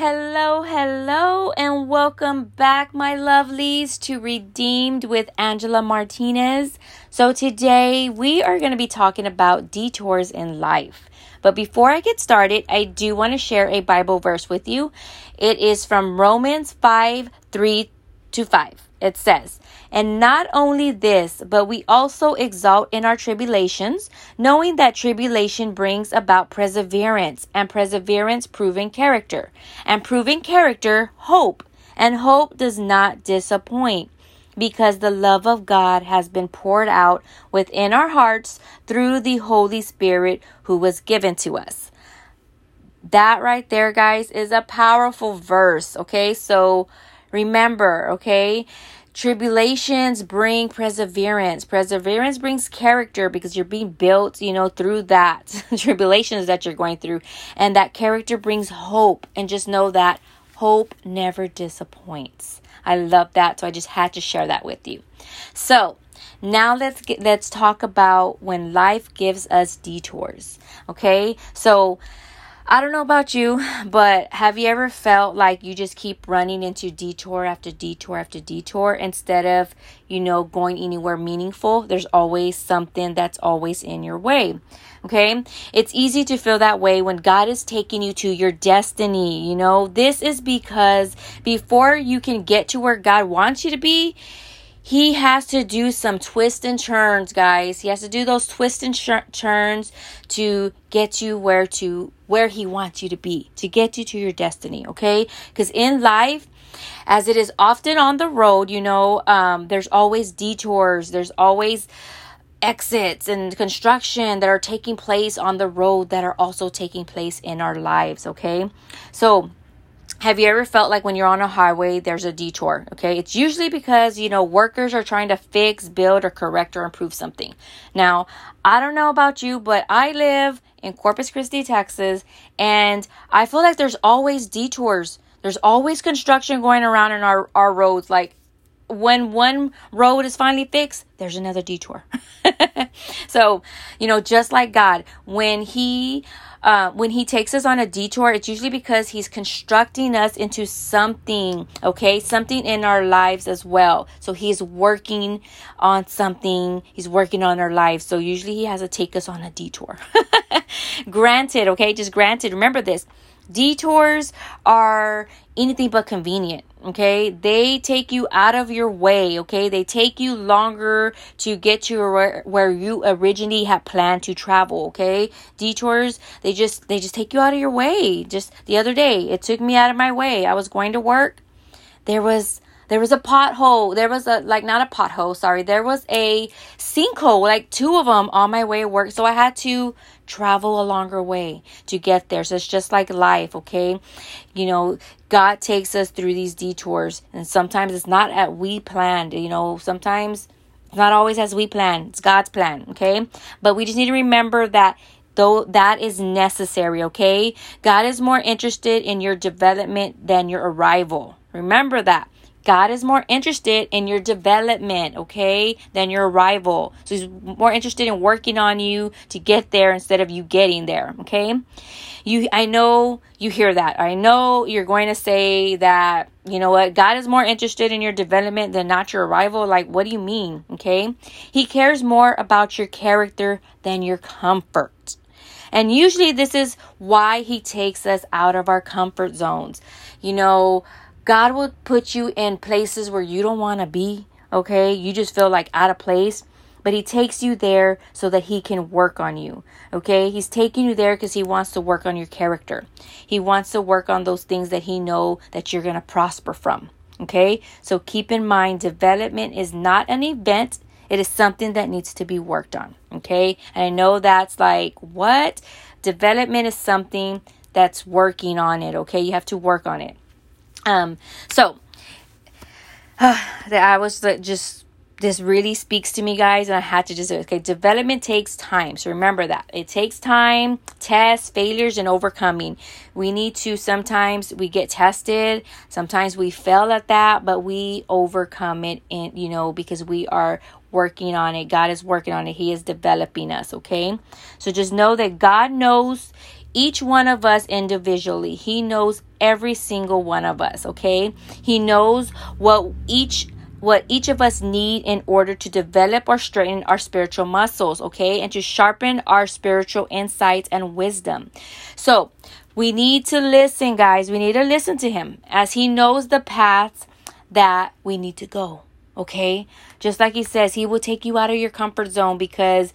Hello, hello, and welcome back, my lovelies, to Redeemed with Angela Martinez. So, today we are going to be talking about detours in life. But before I get started, I do want to share a Bible verse with you. It is from Romans 5 3 to 5 it says, And not only this, but we also exalt in our tribulations, knowing that tribulation brings about perseverance, and perseverance proving character, and proving character hope, and hope does not disappoint. Because the love of God has been poured out within our hearts through the Holy Spirit who was given to us. That right there, guys, is a powerful verse. Okay, so Remember, okay? Tribulations bring perseverance. Perseverance brings character because you're being built, you know, through that tribulations that you're going through. And that character brings hope. And just know that hope never disappoints. I love that. So I just had to share that with you. So, now let's get let's talk about when life gives us detours. Okay? So, I don't know about you, but have you ever felt like you just keep running into detour after detour after detour instead of, you know, going anywhere meaningful? There's always something that's always in your way. Okay? It's easy to feel that way when God is taking you to your destiny. You know, this is because before you can get to where God wants you to be, he has to do some twists and turns, guys. He has to do those twists and sh- turns to get you where to where he wants you to be, to get you to your destiny, okay? Cuz in life, as it is often on the road, you know, um, there's always detours, there's always exits and construction that are taking place on the road that are also taking place in our lives, okay? So, have you ever felt like when you're on a highway, there's a detour? Okay. It's usually because, you know, workers are trying to fix, build, or correct or improve something. Now, I don't know about you, but I live in Corpus Christi, Texas, and I feel like there's always detours. There's always construction going around in our, our roads. Like when one road is finally fixed, there's another detour. so, you know, just like God, when He uh, when he takes us on a detour, it's usually because he's constructing us into something, okay? Something in our lives as well. So he's working on something, he's working on our lives. So usually he has to take us on a detour. granted, okay? Just granted. Remember this detours are anything but convenient okay? They take you out of your way okay? They take you longer to get to where, where you originally had planned to travel okay? Detours they just they just take you out of your way. Just the other day it took me out of my way. I was going to work. There was there was a pothole. There was a, like, not a pothole, sorry. There was a sinkhole, like two of them on my way to work. So I had to travel a longer way to get there. So it's just like life, okay? You know, God takes us through these detours. And sometimes it's not at we planned, you know, sometimes it's not always as we plan. It's God's plan, okay? But we just need to remember that though that is necessary, okay? God is more interested in your development than your arrival. Remember that. God is more interested in your development, okay, than your arrival. So he's more interested in working on you to get there instead of you getting there, okay? You I know you hear that. I know you're going to say that, you know what, God is more interested in your development than not your arrival. Like, what do you mean? Okay? He cares more about your character than your comfort. And usually this is why he takes us out of our comfort zones. You know, God will put you in places where you don't want to be, okay? You just feel like out of place. But he takes you there so that he can work on you. Okay? He's taking you there because he wants to work on your character. He wants to work on those things that he know that you're going to prosper from. Okay? So keep in mind development is not an event. It is something that needs to be worked on. Okay? And I know that's like, what? Development is something that's working on it. Okay? You have to work on it. Um, so uh, that I was just this really speaks to me, guys, and I had to just okay. Development takes time, so remember that it takes time, tests, failures, and overcoming. We need to sometimes we get tested, sometimes we fail at that, but we overcome it, and you know because we are working on it. God is working on it. He is developing us. Okay, so just know that God knows each one of us individually. He knows every single one of us, okay? He knows what each what each of us need in order to develop or strengthen our spiritual muscles, okay? And to sharpen our spiritual insights and wisdom. So, we need to listen, guys. We need to listen to him as he knows the paths that we need to go. Okay? Just like he says, he will take you out of your comfort zone because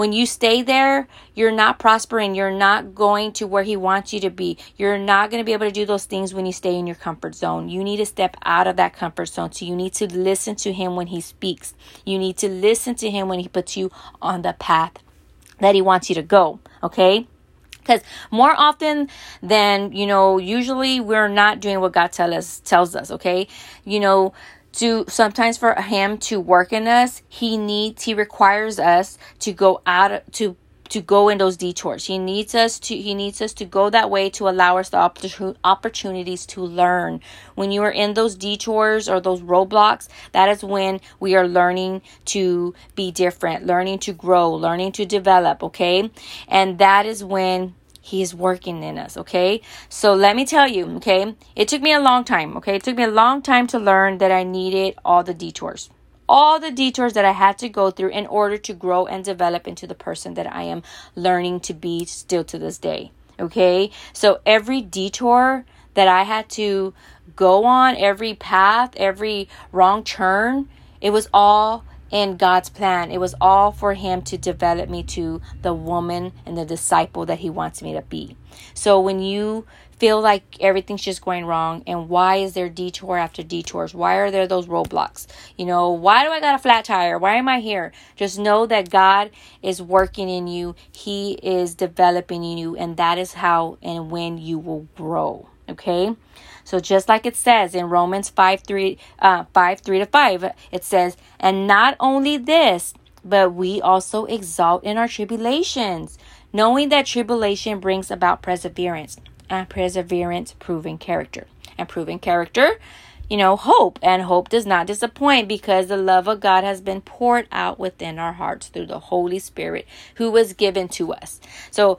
when you stay there, you're not prospering. You're not going to where he wants you to be. You're not going to be able to do those things when you stay in your comfort zone. You need to step out of that comfort zone. So you need to listen to him when he speaks. You need to listen to him when he puts you on the path that he wants you to go. Okay? because more often than you know usually we're not doing what god tell us tells us okay you know to sometimes for him to work in us he needs he requires us to go out to to go in those detours. He needs us to he needs us to go that way to allow us the opportunities to learn. When you are in those detours or those roadblocks that is when we are learning to be different learning to grow learning to develop okay? And that is when he is working in us, okay? So let me tell you, okay? It took me a long time, okay? It took me a long time to learn that I needed all the detours. All the detours that I had to go through in order to grow and develop into the person that I am learning to be still to this day, okay? So every detour that I had to go on, every path, every wrong turn, it was all in God's plan. It was all for Him to develop me to the woman and the disciple that He wants me to be. So when you feel like everything's just going wrong and why is there detour after detours? Why are there those roadblocks? You know why do i got a flat tire? Why am i here? Just know that god is working in you. He is developing in you and that is how and when you will grow okay so just like it says in Romans 5 3, uh, 5, 3 to 5, it says, And not only this, but we also exalt in our tribulations, knowing that tribulation brings about perseverance, and perseverance proving character. And proving character, you know, hope. And hope does not disappoint because the love of God has been poured out within our hearts through the Holy Spirit who was given to us. So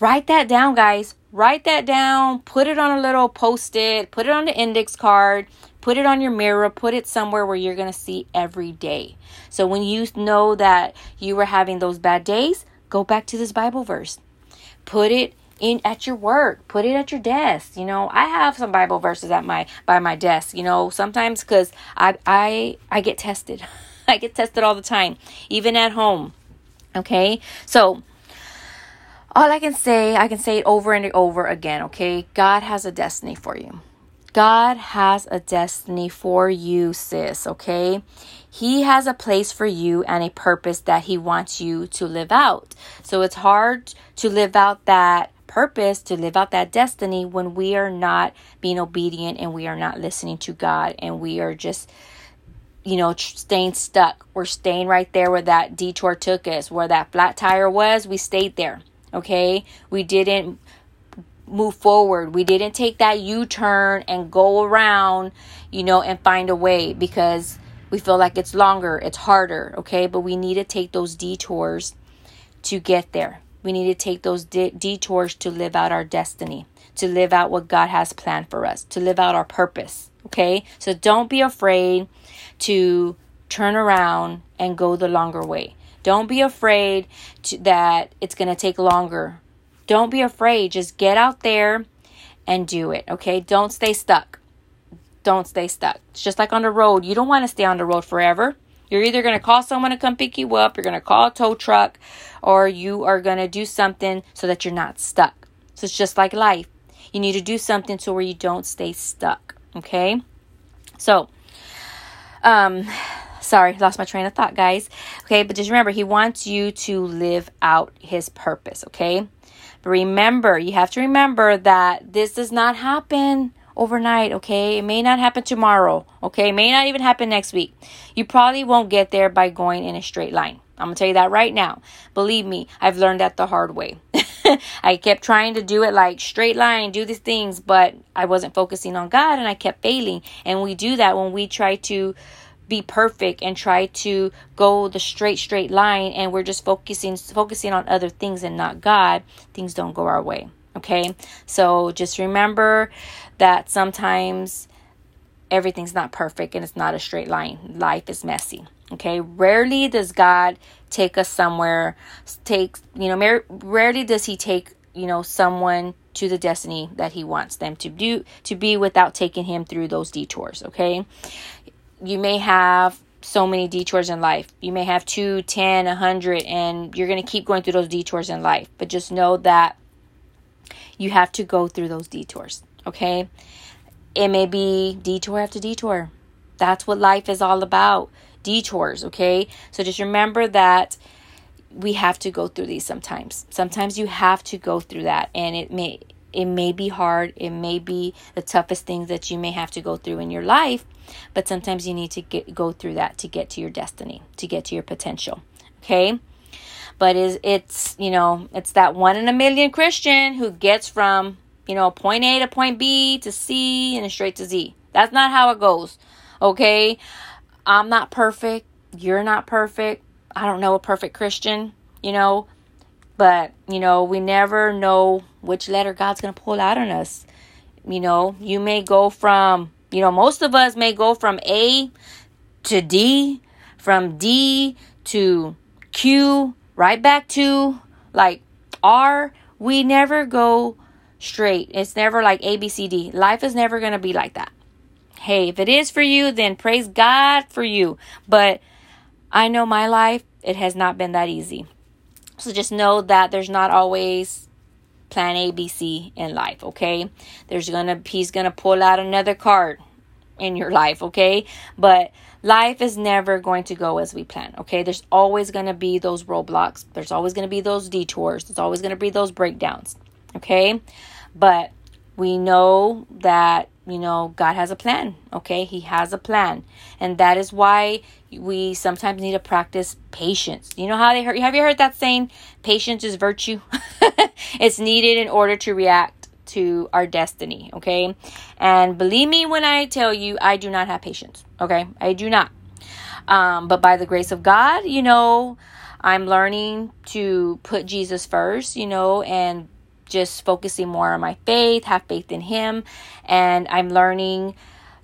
write that down, guys write that down, put it on a little post it, put it on the index card, put it on your mirror, put it somewhere where you're going to see every day. So when you know that you were having those bad days, go back to this Bible verse. Put it in at your work put it at your desk you know i have some bible verses at my by my desk you know sometimes because i i i get tested i get tested all the time even at home okay so all I can say, I can say it over and over again, okay? God has a destiny for you. God has a destiny for you, sis, okay? He has a place for you and a purpose that He wants you to live out. So it's hard to live out that purpose, to live out that destiny when we are not being obedient and we are not listening to God and we are just you know, staying stuck. We're staying right there where that detour took us, where that flat tire was. We stayed there. Okay? We didn't move forward. We didn't take that U turn and go around, you know, and find a way because we feel like it's longer, it's harder, okay? But we need to take those detours to get there. We need to take those de- detours to live out our destiny, to live out what God has planned for us, to live out our purpose, okay? So don't be afraid to turn around and go the longer way. Don't be afraid to, that it's going to take longer. Don't be afraid. Just get out there and do it, okay? Don't stay stuck. Don't stay stuck. It's just like on the road. You don't want to stay on the road forever. You're either going to call someone to come pick you up, you're going to call a tow truck, or you are going to do something so that you're not stuck. So it's just like life. You need to do something so where you don't stay stuck, okay? So, um, Sorry, lost my train of thought, guys. Okay, but just remember, he wants you to live out his purpose, okay? But remember, you have to remember that this does not happen overnight, okay? It may not happen tomorrow, okay? It may not even happen next week. You probably won't get there by going in a straight line. I'm gonna tell you that right now. Believe me, I've learned that the hard way. I kept trying to do it like straight line, do these things, but I wasn't focusing on God and I kept failing. And we do that when we try to be perfect and try to go the straight straight line and we're just focusing focusing on other things and not God, things don't go our way. Okay? So just remember that sometimes everything's not perfect and it's not a straight line. Life is messy. Okay? Rarely does God take us somewhere take, you know, rarely does he take, you know, someone to the destiny that he wants them to do to be without taking him through those detours, okay? You may have so many detours in life. You may have two, ten, a hundred, and you're going to keep going through those detours in life. But just know that you have to go through those detours, okay? It may be detour after detour. That's what life is all about detours, okay? So just remember that we have to go through these sometimes. Sometimes you have to go through that and it may it may be hard, it may be the toughest things that you may have to go through in your life, but sometimes you need to get go through that to get to your destiny, to get to your potential. Okay? But is it's, you know, it's that one in a million Christian who gets from, you know, point A to point B to C and straight to Z. That's not how it goes. Okay? I'm not perfect. You're not perfect. I don't know a perfect Christian, you know, but, you know, we never know which letter God's going to pull out on us. You know, you may go from, you know, most of us may go from A to D, from D to Q, right back to like R. We never go straight. It's never like A, B, C, D. Life is never going to be like that. Hey, if it is for you, then praise God for you. But I know my life, it has not been that easy. So just know that there's not always plan A, B, C in life, okay? There's gonna, he's gonna pull out another card in your life, okay? But life is never going to go as we plan, okay? There's always gonna be those roadblocks, there's always gonna be those detours, there's always gonna be those breakdowns, okay? But we know that you know, God has a plan, okay? He has a plan. And that is why we sometimes need to practice patience. You know how they heard, have you heard that saying, patience is virtue? it's needed in order to react to our destiny, okay? And believe me when I tell you, I do not have patience, okay? I do not. Um, but by the grace of God, you know, I'm learning to put Jesus first, you know, and just focusing more on my faith, have faith in Him, and I'm learning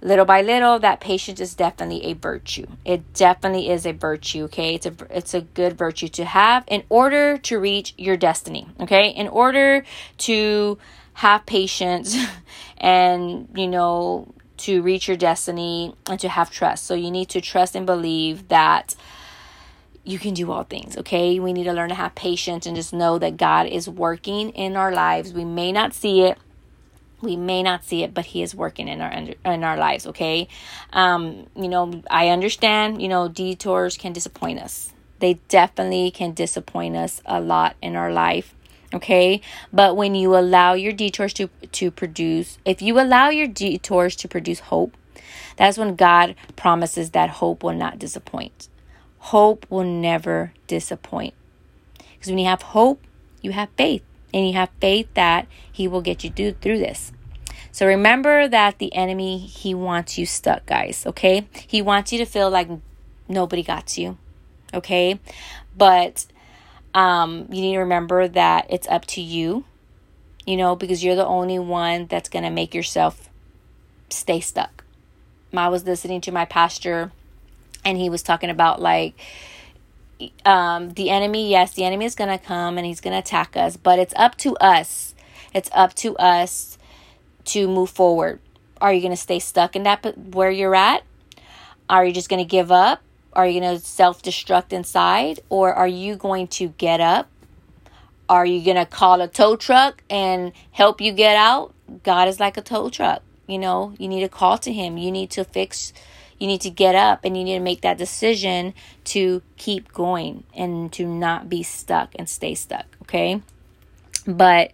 little by little that patience is definitely a virtue. It definitely is a virtue, okay? It's a it's a good virtue to have in order to reach your destiny, okay? In order to have patience and, you know, to reach your destiny and to have trust. So you need to trust and believe that you can do all things, okay? We need to learn to have patience and just know that God is working in our lives. We may not see it. We may not see it, but He is working in our in our lives. Okay, um, you know I understand. You know detours can disappoint us. They definitely can disappoint us a lot in our life okay but when you allow your detours to to produce if you allow your detours to produce hope that's when god promises that hope will not disappoint Hope will never disappoint. Because when you have hope, you have faith. And you have faith that He will get you through, through this. So remember that the enemy, he wants you stuck, guys, okay? He wants you to feel like nobody got you, okay? But um, you need to remember that it's up to you, you know, because you're the only one that's going to make yourself stay stuck. I was listening to my pastor and he was talking about like um, the enemy yes the enemy is going to come and he's going to attack us but it's up to us. It's up to us to move forward. Are you going to stay stuck in that where you're at? Are you just going to give up? Are you going to self-destruct inside? Or are you going to get up? Are you going to call a tow truck and help you get out? God is like a tow truck you know? You need to call to him. You need to fix you need to get up and you need to make that decision to keep going and to not be stuck and stay stuck, okay? But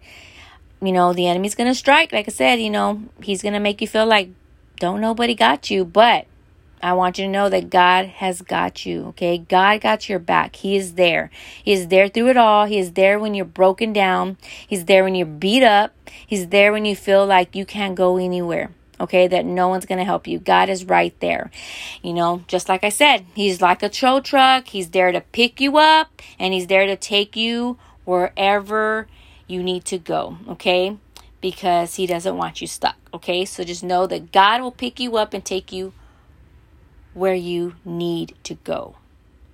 you know, the enemy's going to strike. Like I said, you know, he's going to make you feel like don't nobody got you, but I want you to know that God has got you, okay? God got your back. He is there. He is there through it all. He is there when you're broken down. He's there when you're beat up. He's there when you feel like you can't go anywhere okay, that no one's going to help you. God is right there. You know, just like I said, He's like a tow truck. He's there to pick you up and He's there to take you wherever you need to go, okay? Because He doesn't want you stuck, okay? So just know that God will pick you up and take you where you need to go.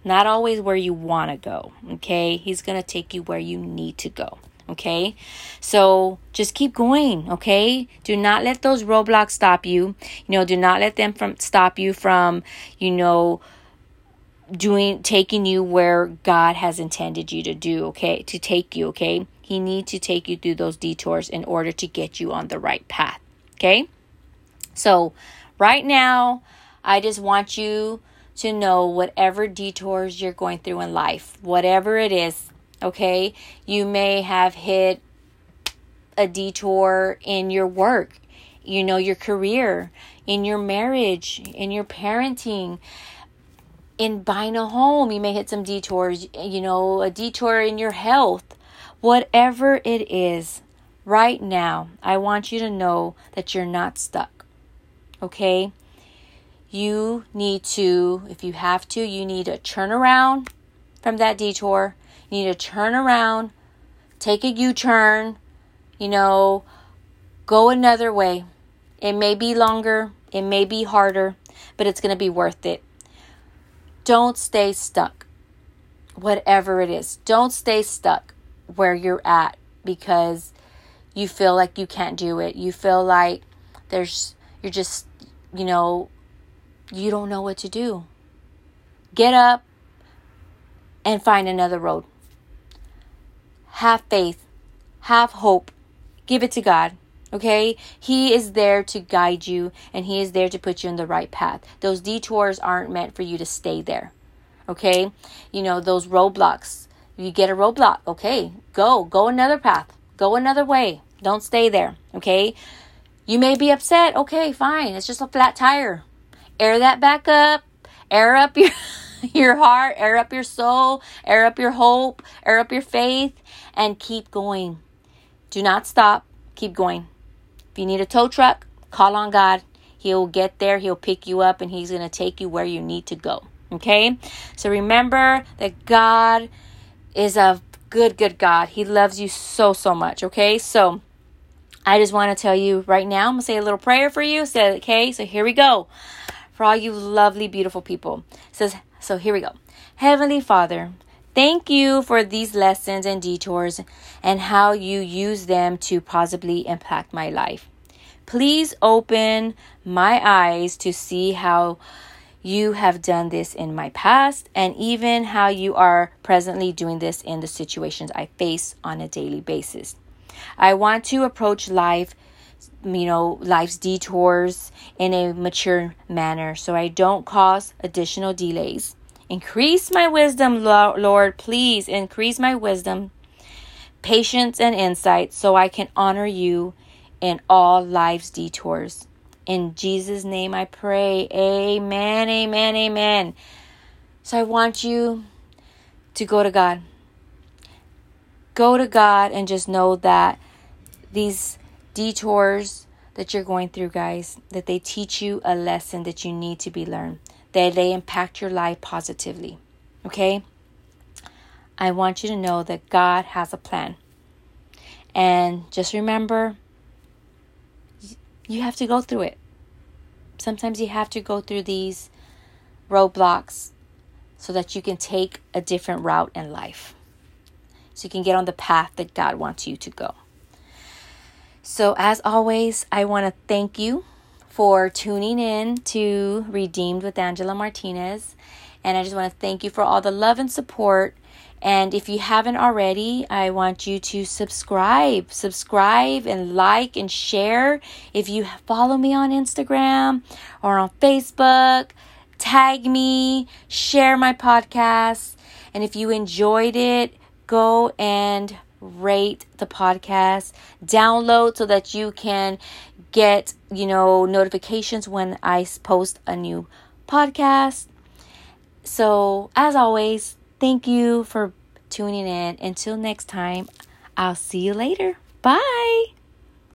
Not always where you want to go, okay? He's going to take you where you need to go, okay? So just keep going, okay? Do not let those roadblocks stop you. You know, do not let them from stop you from, you know, doing taking you where God has intended you to do, okay? To take you, okay? He needs to take you through those detours in order to get you on the right path, okay? So, right now, I just want you to know whatever detours you're going through in life, whatever it is, okay? You may have hit a detour in your work, you know, your career, in your marriage, in your parenting, in buying a home. You may hit some detours, you know, a detour in your health. Whatever it is, right now, I want you to know that you're not stuck, okay? you need to, if you have to, you need to turn around from that detour. You need to turn around, take a U turn, you know, go another way. It may be longer, it may be harder, but it's going to be worth it. Don't stay stuck, whatever it is. Don't stay stuck where you're at because you feel like you can't do it. You feel like there's, you're just, you know, you don't know what to do. Get up and find another road. Have faith, have hope, give it to God. Okay? He is there to guide you and He is there to put you in the right path. Those detours aren't meant for you to stay there. Okay? You know, those roadblocks. You get a roadblock. Okay, go. Go another path. Go another way. Don't stay there. Okay? You may be upset. Okay, fine. It's just a flat tire air that back up, air up your your heart, air up your soul, air up your hope, air up your faith and keep going. Do not stop. Keep going. If you need a tow truck, call on God. He'll get there, he'll pick you up and he's going to take you where you need to go. Okay? So remember that God is a good good God. He loves you so so much, okay? So I just want to tell you right now, I'm going to say a little prayer for you. So, okay, so here we go for all you lovely, beautiful people. It says, so here we go. Heavenly Father, thank you for these lessons and detours and how you use them to positively impact my life. Please open my eyes to see how you have done this in my past and even how you are presently doing this in the situations I face on a daily basis. I want to approach life you know, life's detours in a mature manner so I don't cause additional delays. Increase my wisdom, Lord, please increase my wisdom, patience, and insight so I can honor you in all life's detours. In Jesus' name I pray. Amen, amen, amen. So I want you to go to God. Go to God and just know that these detours that you're going through, guys, that they teach you a lesson that you need to be learned, that they impact your life positively. Okay? I want you to know that God has a plan. And just remember, you have to go through it. Sometimes you have to go through these roadblocks so that you can take a different route in life. So you can get on the path that God wants you to go. So, as always, I want to thank you for tuning in to Redeemed with Angela Martinez. And I just want to thank you for all the love and support. And if you haven't already, I want you to subscribe, subscribe and like and share. If you follow me on Instagram or on Facebook, tag me, share my podcast. And if you enjoyed it, go and rate the podcast, download so that you can get, you know, notifications when I post a new podcast. So, as always, thank you for tuning in. Until next time, I'll see you later. Bye.